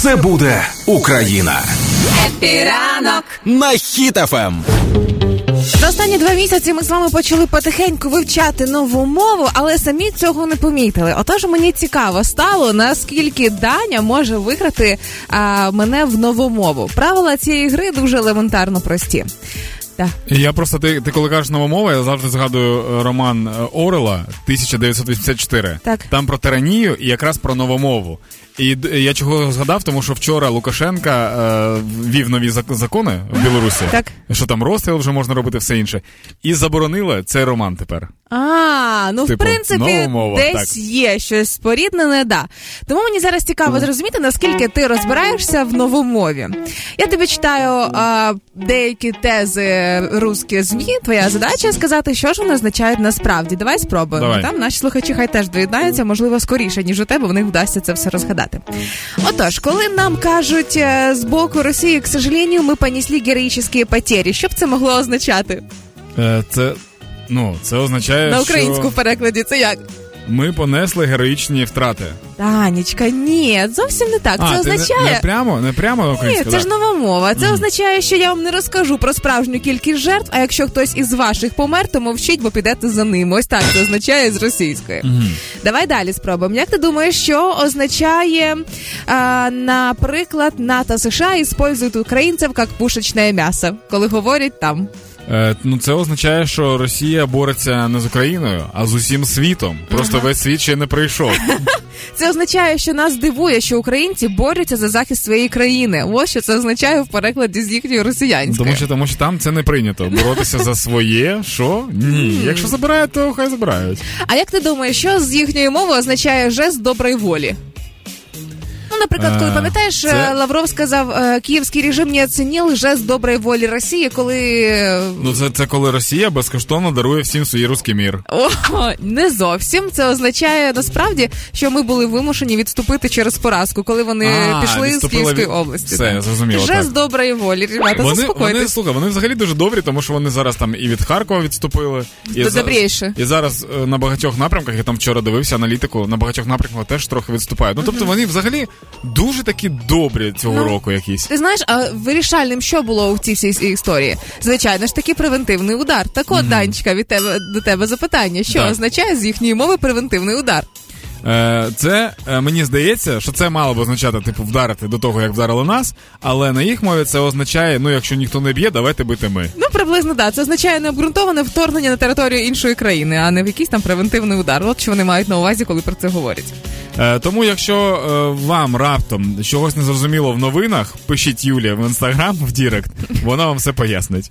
Все буде Україна. Happy ранок на Хіт FM. За останні два місяці ми з вами почали потихеньку вивчати нову мову, але самі цього не помітили. Отож, мені цікаво стало, наскільки Даня може виграти а, мене в нову мову. Правила цієї гри дуже елементарно прості. Так. Я просто ти, ти коли кажеш нова мова, я завжди згадую е, роман е, Орвела 1984. Так. Там про тиранію і якраз про новомову. І я чого згадав, тому що вчора Лукашенка е, вів нові закони в Білорусі, так. що там розстріл вже можна робити все інше, і заборонили цей роман тепер. А, ну типу, в принципі, мова, десь так. є щось споріднене, да. Тому мені зараз цікаво зрозуміти, наскільки ти розбираєшся в новомові. Я тобі читаю а, деякі тези русські змі. Твоя задача сказати, що ж вони означають насправді. Давай спробуємо. Давай. Там наші слухачі хай теж доєднаються, можливо, скоріше, ніж у тебе, в них вдасться це все розгадати. Отож, коли нам кажуть е, з боку Росії, к сожалению, ми понесли героїчні потері, що б це могло означати? Е, це Ну, це означає. На українську що перекладі це як? Ми понесли героїчні втрати. Танечка, ні, зовсім не так. А, це означає. Не, не прямо, не прямо? Ні, це ж нова мова. Це mm. означає, що я вам не розкажу про справжню кількість жертв. А якщо хтось із ваших помер, то мовчіть, бо підете за ним. Ось так це означає з російської. Mm. Давай далі спробуємо. Як ти думаєш, що означає, а, наприклад, НАТО США іспользують українців як пушечне м'ясо, коли говорять там. Е, ну, це означає, що Росія бореться не з Україною, а з усім світом. Просто ага. весь світ ще не прийшов. Це означає, що нас дивує, що українці борються за захист своєї країни. Ось що це означає в перекладі з їхньої росіянської. Тому що тому що там це не прийнято. Боротися за своє, що ні. Якщо забирають, то хай забирають. А як ти думаєш, що з їхньої мови означає жест доброї волі? Наприклад, коли пам'ятаєш, це... Лавров сказав, «Е, київський режим не оцінив жест доброї волі Росії, коли ну це це коли Росія безкоштовно дарує всім свій русський мір. О, не зовсім. Це означає насправді, що ми були вимушені відступити через поразку, коли вони а, пішли з Київської від... області. Все, зрозуміло. Жест так. доброї волі. Ребята, вони, заспокойтесь. Вони, слухай, вони взагалі дуже добрі, тому що вони зараз там і від Харкова відступили. І, Добріше. і зараз е, на багатьох напрямках, я там вчора дивився аналітику, на багатьох напрямках теж трохи відступають. Ну тобто вони взагалі дуже такі добрі цього ну, року якісь. Ти знаєш, а вирішальним що було у цій всій історії? Звичайно ж таки превентивний удар. Так от, mm-hmm. Данечка, від тебе до тебе запитання, що так. означає з їхньої мови превентивний удар? Е, це е, мені здається, що це мало б означати, типу, вдарити до того, як вдарили нас, але на їх мові це означає, ну якщо ніхто не б'є, давайте бити ми. Ну приблизно да. Це означає необґрунтоване вторгнення на територію іншої країни, а не в якийсь там превентивний удар. От що вони мають на увазі, коли про це говорять. Е, тому, якщо вам раптом чогось не зрозуміло в новинах, пишіть Юлія в інстаграм в Direct, вона вам все пояснить.